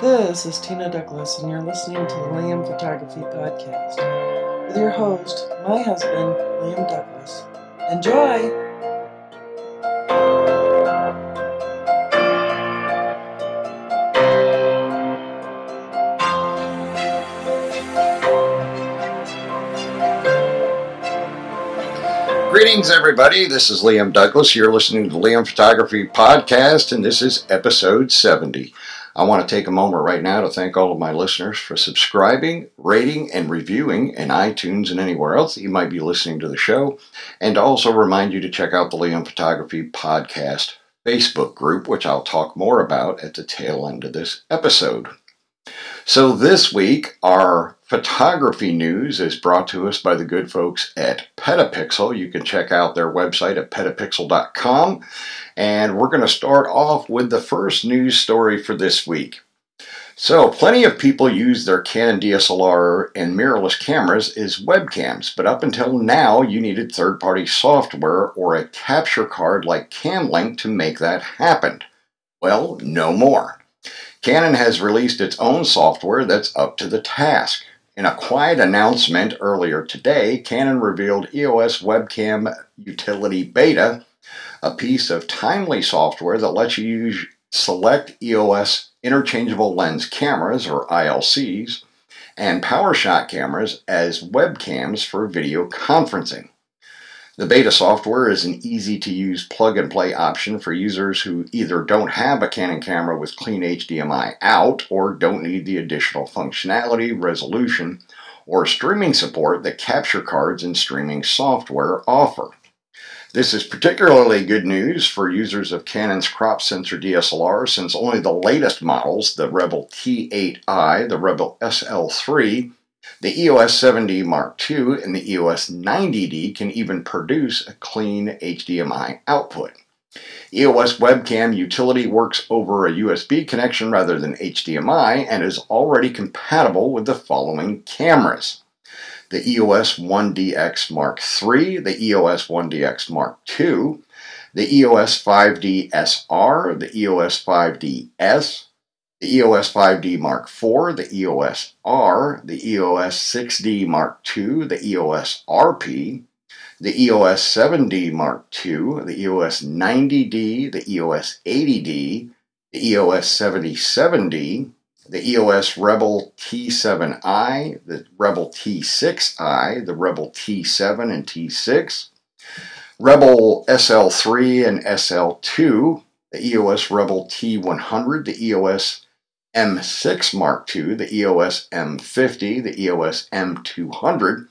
This is Tina Douglas, and you're listening to the Liam Photography Podcast with your host, my husband, Liam Douglas. Enjoy! Greetings, everybody. This is Liam Douglas. You're listening to the Liam Photography Podcast, and this is episode 70. I want to take a moment right now to thank all of my listeners for subscribing, rating, and reviewing in iTunes and anywhere else that you might be listening to the show, and also remind you to check out the Liam Photography Podcast Facebook group, which I'll talk more about at the tail end of this episode. So, this week, our photography news is brought to us by the good folks at Petapixel. You can check out their website at petapixel.com. And we're going to start off with the first news story for this week. So, plenty of people use their Canon DSLR and mirrorless cameras as webcams, but up until now, you needed third party software or a capture card like CamLink to make that happen. Well, no more. Canon has released its own software that's up to the task. In a quiet announcement earlier today, Canon revealed EOS Webcam Utility Beta, a piece of timely software that lets you use select EOS interchangeable lens cameras, or ILCs, and PowerShot cameras as webcams for video conferencing. The beta software is an easy to use plug and play option for users who either don't have a Canon camera with clean HDMI out or don't need the additional functionality, resolution, or streaming support that capture cards and streaming software offer. This is particularly good news for users of Canon's crop sensor DSLR since only the latest models, the Rebel T8i, the Rebel SL3, the EOS 7D Mark II and the EOS 90D can even produce a clean HDMI output. EOS webcam utility works over a USB connection rather than HDMI and is already compatible with the following cameras the EOS 1DX Mark III, the EOS 1DX Mark II, the EOS 5D SR, the EOS 5D S, the EOS 5D Mark IV, the EOS R, the EOS 6D Mark II, the EOS RP, the EOS 7D Mark II, the EOS 90D, the EOS 80D, the EOS 77D, the EOS Rebel T7i, the Rebel T6i, the Rebel T7 and T6, Rebel SL3 and SL2, the EOS Rebel T100, the EOS M6 Mark II, the EOS M50, the EOS M200,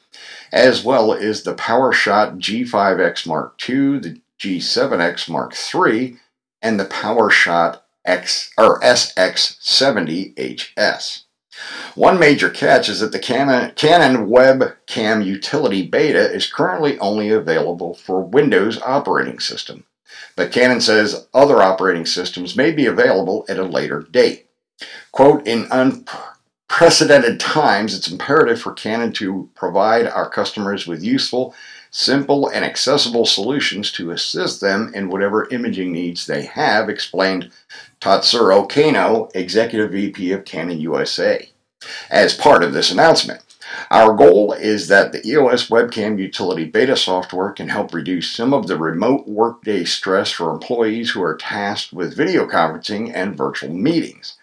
as well as the PowerShot G5X Mark II, the G7X Mark III, and the PowerShot X or SX70HS. One major catch is that the Canon, Canon Webcam Utility Beta is currently only available for Windows operating system, but Canon says other operating systems may be available at a later date. Quote, in unprecedented times, it's imperative for Canon to provide our customers with useful, simple, and accessible solutions to assist them in whatever imaging needs they have, explained Tatsuro Kano, Executive VP of Canon USA, as part of this announcement. Our goal is that the EOS webcam utility beta software can help reduce some of the remote workday stress for employees who are tasked with video conferencing and virtual meetings.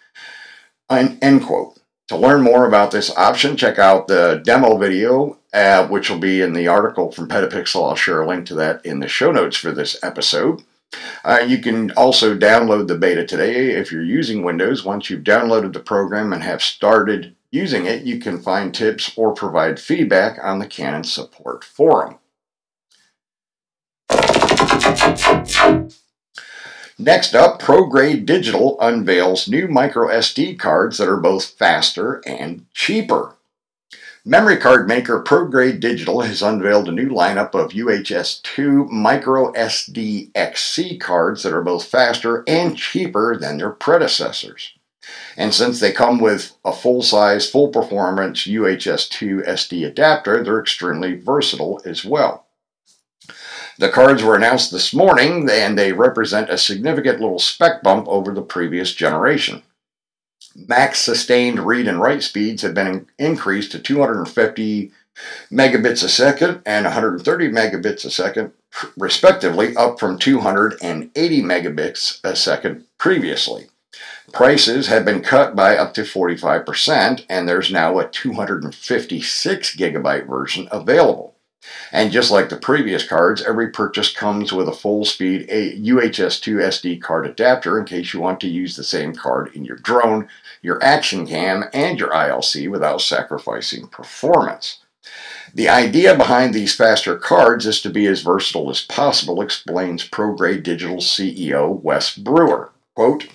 End quote. To learn more about this option, check out the demo video, uh, which will be in the article from Petapixel. I'll share a link to that in the show notes for this episode. Uh, you can also download the beta today if you're using Windows. Once you've downloaded the program and have started using it, you can find tips or provide feedback on the Canon Support Forum. Next up, ProGrade Digital unveils new micro SD cards that are both faster and cheaper. Memory card maker ProGrade Digital has unveiled a new lineup of UHS-2 micro SD XC cards that are both faster and cheaper than their predecessors. And since they come with a full-size, full-performance UHS-2 SD adapter, they're extremely versatile as well. The cards were announced this morning and they represent a significant little spec bump over the previous generation. max sustained read and write speeds have been increased to 250 megabits a second and 130 megabits a second, respectively, up from 280 megabits a second previously. Prices have been cut by up to 45%, and there's now a 256 gigabyte version available. And just like the previous cards, every purchase comes with a full speed UHS 2 SD card adapter in case you want to use the same card in your drone, your action cam, and your ILC without sacrificing performance. The idea behind these faster cards is to be as versatile as possible, explains ProGrade Digital CEO Wes Brewer. Quote,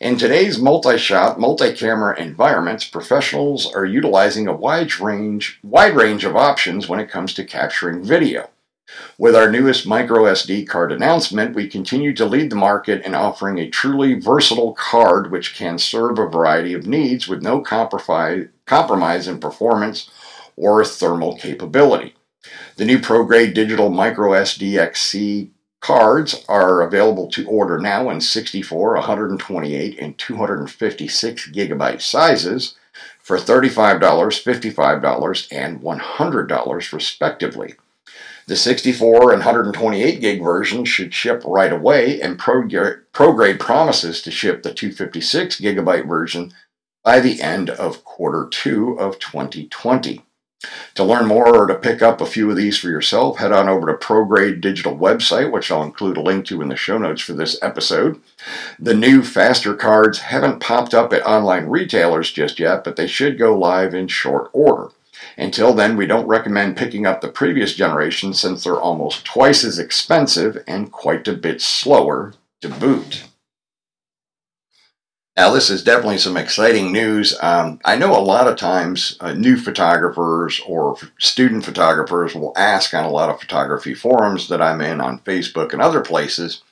in today's multi-shot, multi-camera environments, professionals are utilizing a wide range, wide range of options when it comes to capturing video. With our newest microSD card announcement, we continue to lead the market in offering a truly versatile card which can serve a variety of needs with no compromise in performance or thermal capability. The new ProGrade Digital microSD XC Cards are available to order now in 64, 128, and 256 gigabyte sizes for $35, $55, and $100 respectively. The 64 and 128 gig version should ship right away, and ProGrade promises to ship the 256 gigabyte version by the end of quarter two of 2020. To learn more or to pick up a few of these for yourself, head on over to ProGrade Digital website, which I'll include a link to in the show notes for this episode. The new faster cards haven't popped up at online retailers just yet, but they should go live in short order. Until then, we don't recommend picking up the previous generation since they're almost twice as expensive and quite a bit slower to boot. Now, this is definitely some exciting news. Um, I know a lot of times uh, new photographers or student photographers will ask on a lot of photography forums that I'm in on Facebook and other places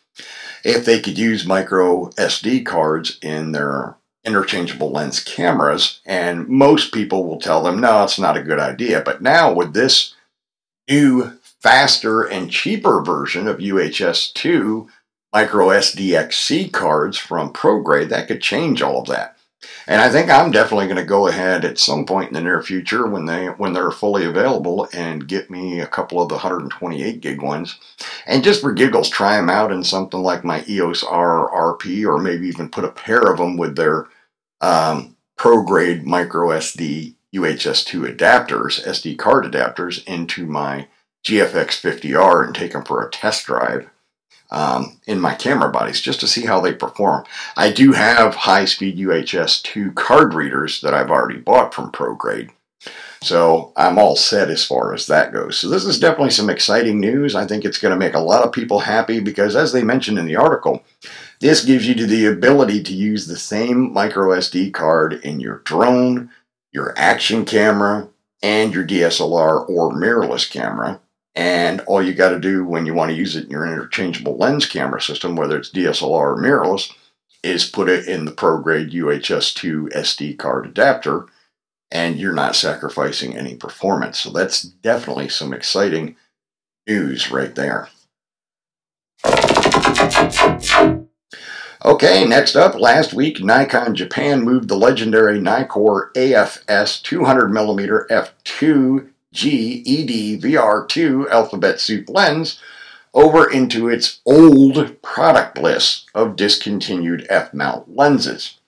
if they could use micro SD cards in their interchangeable lens cameras. And most people will tell them, no, it's not a good idea. But now, with this new, faster, and cheaper version of UHS 2, micro SDXC cards from ProGrade, that could change all of that. And I think I'm definitely going to go ahead at some point in the near future when they when they're fully available and get me a couple of the 128 gig ones, and just for giggles, try them out in something like my EOS R RP, or maybe even put a pair of them with their um, ProGrade micro SD UHS2 adapters, SD card adapters, into my GFX 50R and take them for a test drive um, in my camera bodies just to see how they perform. I do have high speed UHS 2 card readers that I've already bought from ProGrade. So I'm all set as far as that goes. So this is definitely some exciting news. I think it's going to make a lot of people happy because, as they mentioned in the article, this gives you the ability to use the same micro SD card in your drone, your action camera, and your DSLR or mirrorless camera and all you got to do when you want to use it in your interchangeable lens camera system, whether it's DSLR or mirrorless, is put it in the ProGrade UHS2 SD card adapter, and you're not sacrificing any performance. So that's definitely some exciting news right there. Okay, next up, last week Nikon Japan moved the legendary Nikkor AFS 200mm f2 GED VR2 alphabet soup lens over into its old product list of discontinued F mount lenses.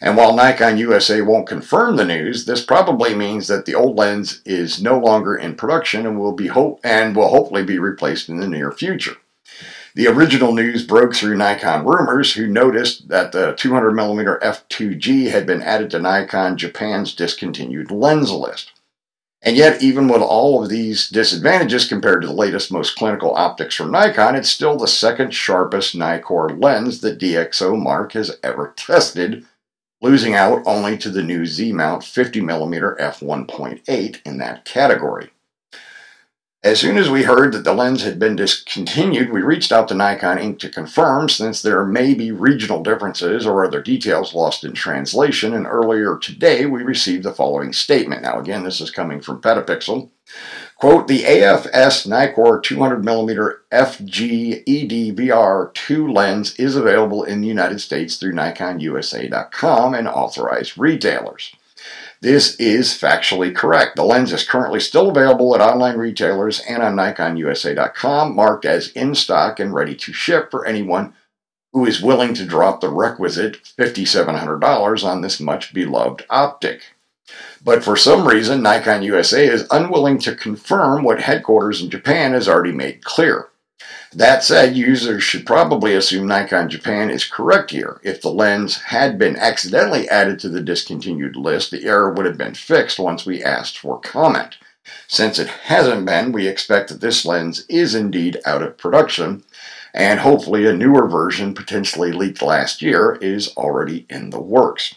And while Nikon USA won't confirm the news, this probably means that the old lens is no longer in production and will be and will hopefully be replaced in the near future. The original news broke through Nikon rumors, who noticed that the 200mm f2G had been added to Nikon Japan's discontinued lens list. And yet, even with all of these disadvantages compared to the latest, most clinical optics from Nikon, it's still the second sharpest Nikkor lens that DxO Mark has ever tested, losing out only to the new Z mount 50mm f1.8 in that category. As soon as we heard that the lens had been discontinued, we reached out to Nikon Inc. to confirm since there may be regional differences or other details lost in translation. And earlier today, we received the following statement. Now, again, this is coming from Petapixel. Quote, the AFS Nikkor 200mm FG ED 2 lens is available in the United States through NikonUSA.com and authorized retailers. This is factually correct. The lens is currently still available at online retailers and on NikonUSA.com, marked as in stock and ready to ship for anyone who is willing to drop the requisite $5,700 on this much beloved optic. But for some reason, Nikon USA is unwilling to confirm what headquarters in Japan has already made clear. That said, users should probably assume Nikon Japan is correct here. If the lens had been accidentally added to the discontinued list, the error would have been fixed once we asked for comment. Since it hasn't been, we expect that this lens is indeed out of production, and hopefully a newer version, potentially leaked last year, is already in the works.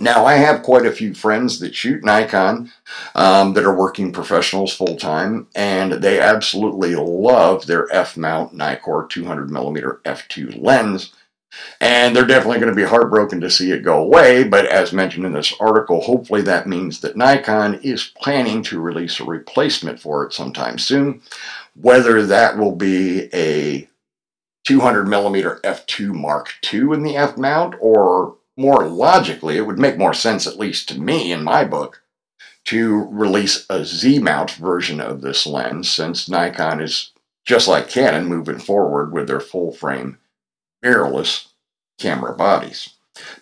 Now, I have quite a few friends that shoot Nikon um, that are working professionals full time, and they absolutely love their F mount Nikkor 200mm f2 lens. And they're definitely going to be heartbroken to see it go away, but as mentioned in this article, hopefully that means that Nikon is planning to release a replacement for it sometime soon. Whether that will be a 200mm f2 Mark II in the F mount or more logically, it would make more sense, at least to me in my book, to release a Z mount version of this lens since Nikon is just like Canon moving forward with their full frame mirrorless camera bodies.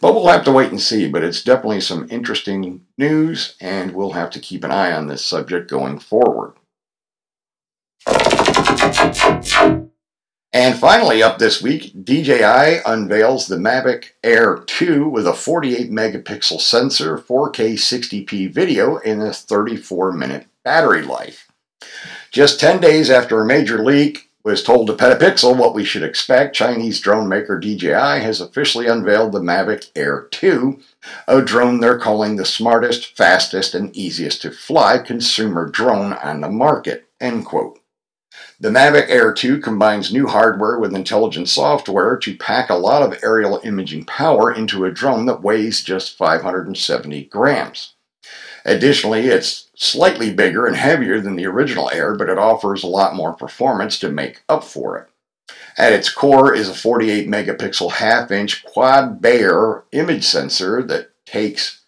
But we'll have to wait and see, but it's definitely some interesting news, and we'll have to keep an eye on this subject going forward. And finally, up this week, DJI unveils the Mavic Air 2 with a 48 megapixel sensor, 4K 60p video, and a 34 minute battery life. Just 10 days after a major leak was told to Petapixel what we should expect, Chinese drone maker DJI has officially unveiled the Mavic Air 2, a drone they're calling the smartest, fastest, and easiest to fly consumer drone on the market. End quote. The Mavic Air 2 combines new hardware with intelligent software to pack a lot of aerial imaging power into a drone that weighs just 570 grams. Additionally, it's slightly bigger and heavier than the original Air, but it offers a lot more performance to make up for it. At its core is a 48 megapixel half inch quad Bayer image sensor that takes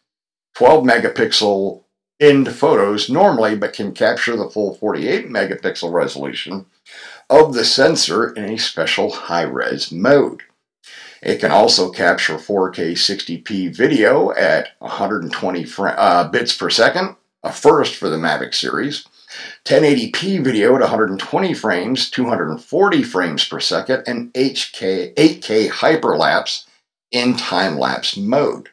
12 megapixel into photos normally, but can capture the full 48 megapixel resolution of the sensor in a special high res mode. It can also capture 4K 60p video at 120 fr- uh, bits per second, a first for the Mavic series. 1080p video at 120 frames, 240 frames per second, and HK, 8K hyperlapse in time lapse mode.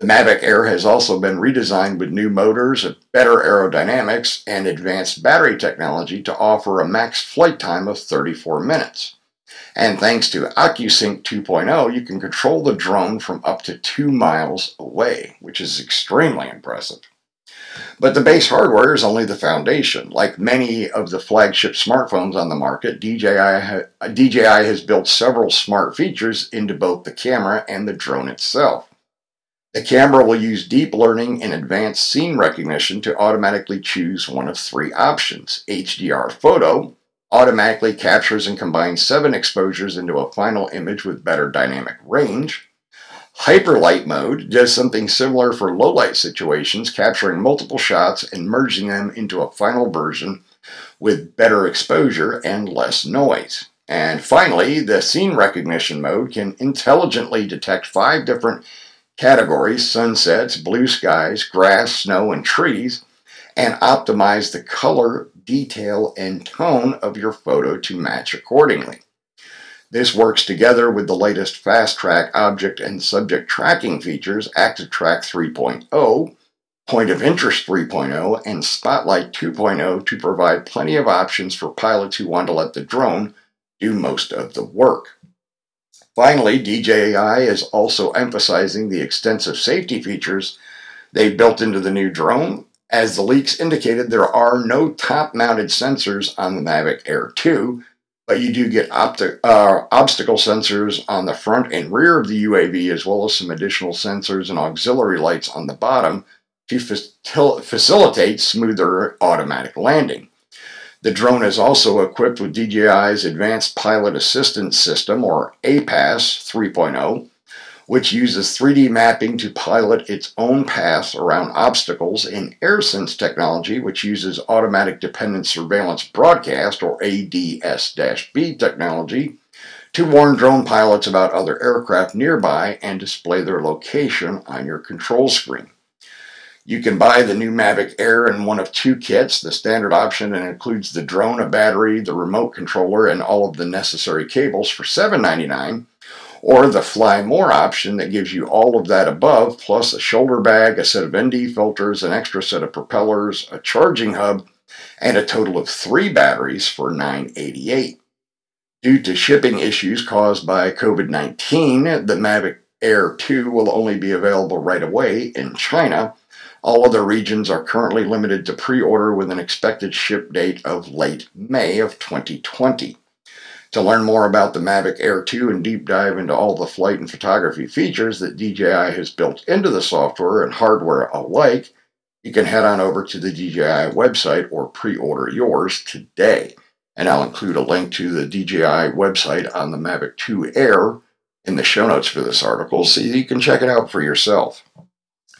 The Mavic Air has also been redesigned with new motors, better aerodynamics, and advanced battery technology to offer a max flight time of 34 minutes. And thanks to OcuSync 2.0, you can control the drone from up to two miles away, which is extremely impressive. But the base hardware is only the foundation. Like many of the flagship smartphones on the market, DJI, DJI has built several smart features into both the camera and the drone itself. The camera will use deep learning and advanced scene recognition to automatically choose one of three options. HDR photo automatically captures and combines seven exposures into a final image with better dynamic range. Hyperlight mode does something similar for low light situations, capturing multiple shots and merging them into a final version with better exposure and less noise. And finally, the scene recognition mode can intelligently detect five different categories sunsets, blue skies, grass, snow, and trees and optimize the color, detail, and tone of your photo to match accordingly. This works together with the latest FocusTrack object and subject tracking features, ActiveTrack 3.0, Point of Interest 3.0, and Spotlight 2.0 to provide plenty of options for pilots who want to let the drone do most of the work. Finally, DJI is also emphasizing the extensive safety features they've built into the new drone. As the leaks indicated, there are no top mounted sensors on the Mavic Air 2, but you do get opti- uh, obstacle sensors on the front and rear of the UAV, as well as some additional sensors and auxiliary lights on the bottom to facilitate smoother automatic landing. The drone is also equipped with DJI's Advanced Pilot Assistance System, or APAS 3.0, which uses 3D mapping to pilot its own path around obstacles, and AirSense technology, which uses Automatic Dependent Surveillance Broadcast, or ADS B technology, to warn drone pilots about other aircraft nearby and display their location on your control screen. You can buy the new Mavic Air in one of two kits. The standard option and includes the drone, a battery, the remote controller, and all of the necessary cables for $7.99 or the Fly More option that gives you all of that above, plus a shoulder bag, a set of ND filters, an extra set of propellers, a charging hub, and a total of three batteries for 988. Due to shipping issues caused by COVID 19, the Mavic Air 2 will only be available right away in China. All other regions are currently limited to pre order with an expected ship date of late May of 2020. To learn more about the Mavic Air 2 and deep dive into all the flight and photography features that DJI has built into the software and hardware alike, you can head on over to the DJI website or pre order yours today. And I'll include a link to the DJI website on the Mavic 2 Air in the show notes for this article so you can check it out for yourself.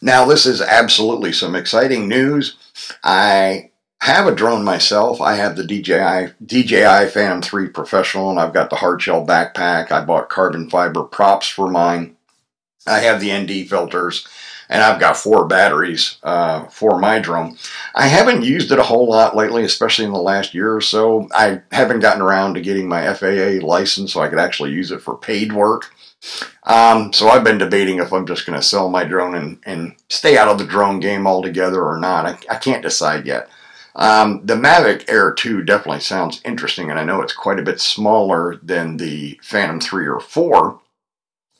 Now, this is absolutely some exciting news. I have a drone myself. I have the DJI DJI Phantom 3 Professional, and I've got the hardshell backpack. I bought carbon fiber props for mine. I have the ND filters, and I've got four batteries uh, for my drone. I haven't used it a whole lot lately, especially in the last year or so. I haven't gotten around to getting my FAA license so I could actually use it for paid work. Um, so I've been debating if I'm just going to sell my drone and, and stay out of the drone game altogether or not. I, I can't decide yet. Um, the Mavic Air 2 definitely sounds interesting, and I know it's quite a bit smaller than the Phantom 3 or 4,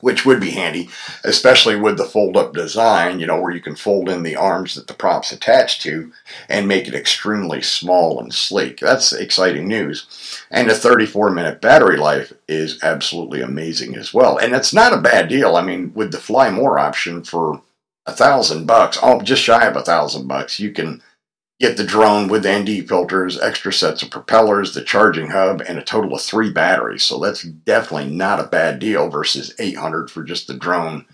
which would be handy, especially with the fold up design, you know, where you can fold in the arms that the prop's attached to and make it extremely small and sleek. That's exciting news. And a 34 minute battery life is absolutely amazing as well. And it's not a bad deal. I mean, with the Fly More option for a thousand bucks, oh, just shy of a thousand bucks, you can get the drone with ND filters, extra sets of propellers, the charging hub, and a total of three batteries. So that's definitely not a bad deal versus 800 for just the drone,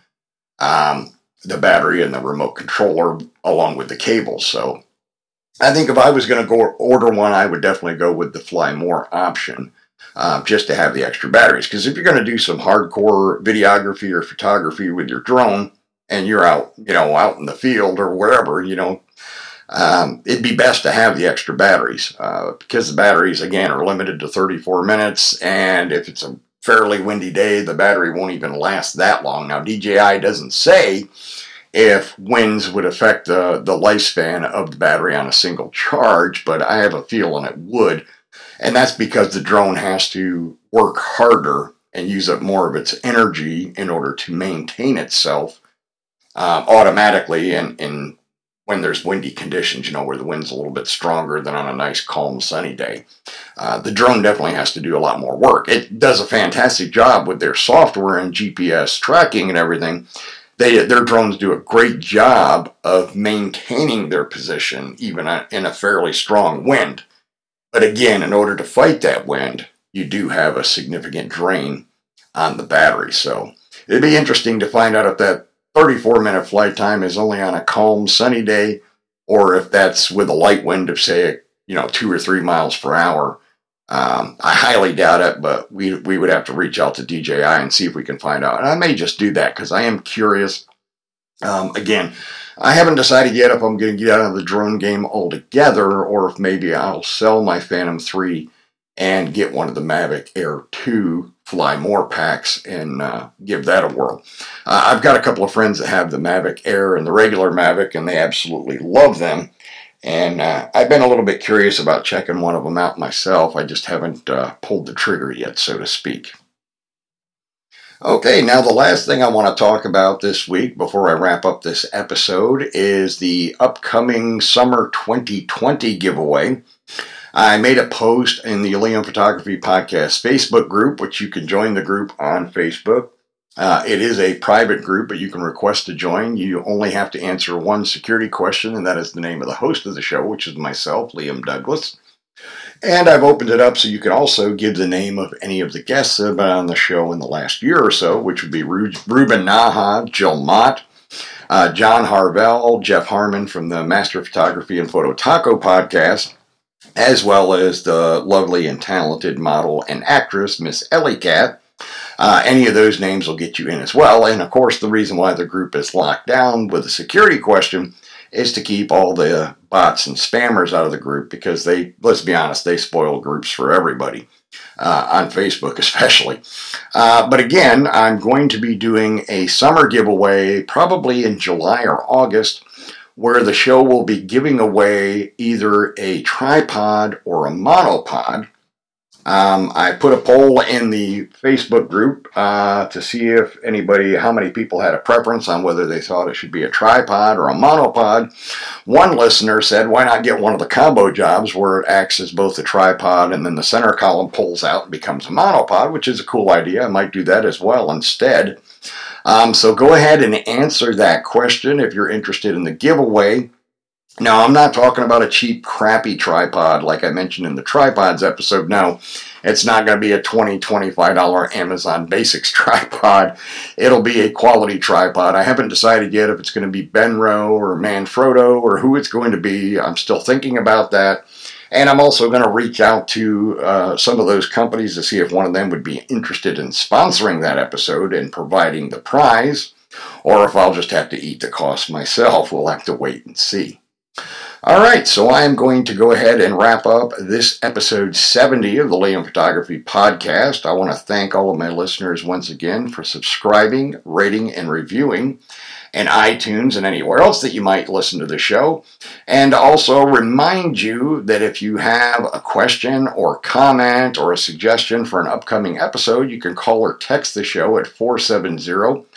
um, the battery, and the remote controller along with the cables. So I think if I was going to go order one, I would definitely go with the Fly More option. Uh, just to have the extra batteries. Because if you're going to do some hardcore videography or photography with your drone, and you're out, you know, out in the field or wherever, you know, um, it'd be best to have the extra batteries uh, because the batteries, again, are limited to 34 minutes. And if it's a fairly windy day, the battery won't even last that long. Now, DJI doesn't say if winds would affect the, the lifespan of the battery on a single charge, but I have a feeling it would. And that's because the drone has to work harder and use up more of its energy in order to maintain itself uh, automatically and, and when there's windy conditions, you know, where the wind's a little bit stronger than on a nice, calm, sunny day. Uh, the drone definitely has to do a lot more work. It does a fantastic job with their software and GPS tracking and everything. They, their drones do a great job of maintaining their position, even in a fairly strong wind. But again, in order to fight that wind, you do have a significant drain on the battery. So it'd be interesting to find out if that 34 minute flight time is only on a calm, sunny day, or if that's with a light wind of, say, you know, two or three miles per hour. Um, I highly doubt it, but we, we would have to reach out to DJI and see if we can find out. And I may just do that because I am curious. Um, again, I haven't decided yet if I'm going to get out of the drone game altogether or if maybe I'll sell my Phantom 3 and get one of the Mavic Air 2 fly more packs and uh, give that a whirl. Uh, I've got a couple of friends that have the Mavic Air and the regular Mavic, and they absolutely love them. And uh, I've been a little bit curious about checking one of them out myself. I just haven't uh, pulled the trigger yet, so to speak. Okay, now the last thing I want to talk about this week before I wrap up this episode is the upcoming Summer 2020 giveaway. I made a post in the Liam Photography Podcast Facebook group, which you can join the group on Facebook. Uh, it is a private group, but you can request to join. You only have to answer one security question, and that is the name of the host of the show, which is myself, Liam Douglas. And I've opened it up so you can also give the name of any of the guests that have been on the show in the last year or so, which would be Ruben Naha, Jill Mott, uh, John Harvell, Jeff Harmon from the Master Photography and Photo Taco podcast, as well as the lovely and talented model and actress, Miss Ellie Cat. Uh, any of those names will get you in as well. And of course, the reason why the group is locked down with a security question is to keep all the bots and spammers out of the group because they, let's be honest, they spoil groups for everybody. Uh, on Facebook, especially. Uh, but again, I'm going to be doing a summer giveaway probably in July or August where the show will be giving away either a tripod or a monopod um, I put a poll in the Facebook group uh, to see if anybody, how many people had a preference on whether they thought it should be a tripod or a monopod. One listener said, why not get one of the combo jobs where it acts as both a tripod and then the center column pulls out and becomes a monopod, which is a cool idea. I might do that as well instead. Um, so go ahead and answer that question if you're interested in the giveaway. Now, I'm not talking about a cheap, crappy tripod like I mentioned in the tripods episode. No, it's not going to be a $20, $25 Amazon Basics tripod. It'll be a quality tripod. I haven't decided yet if it's going to be Benro or Manfrotto or who it's going to be. I'm still thinking about that. And I'm also going to reach out to uh, some of those companies to see if one of them would be interested in sponsoring that episode and providing the prize, or if I'll just have to eat the cost myself. We'll have to wait and see. All right, so I am going to go ahead and wrap up this episode 70 of the Liam Photography Podcast. I want to thank all of my listeners once again for subscribing, rating, and reviewing in iTunes and anywhere else that you might listen to the show. And also remind you that if you have a question or comment or a suggestion for an upcoming episode, you can call or text the show at 470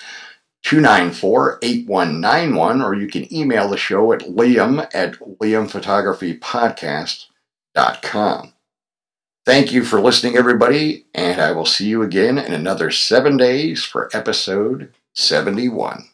294 8191, or you can email the show at liam at liamphotographypodcast.com. Thank you for listening, everybody, and I will see you again in another seven days for episode 71.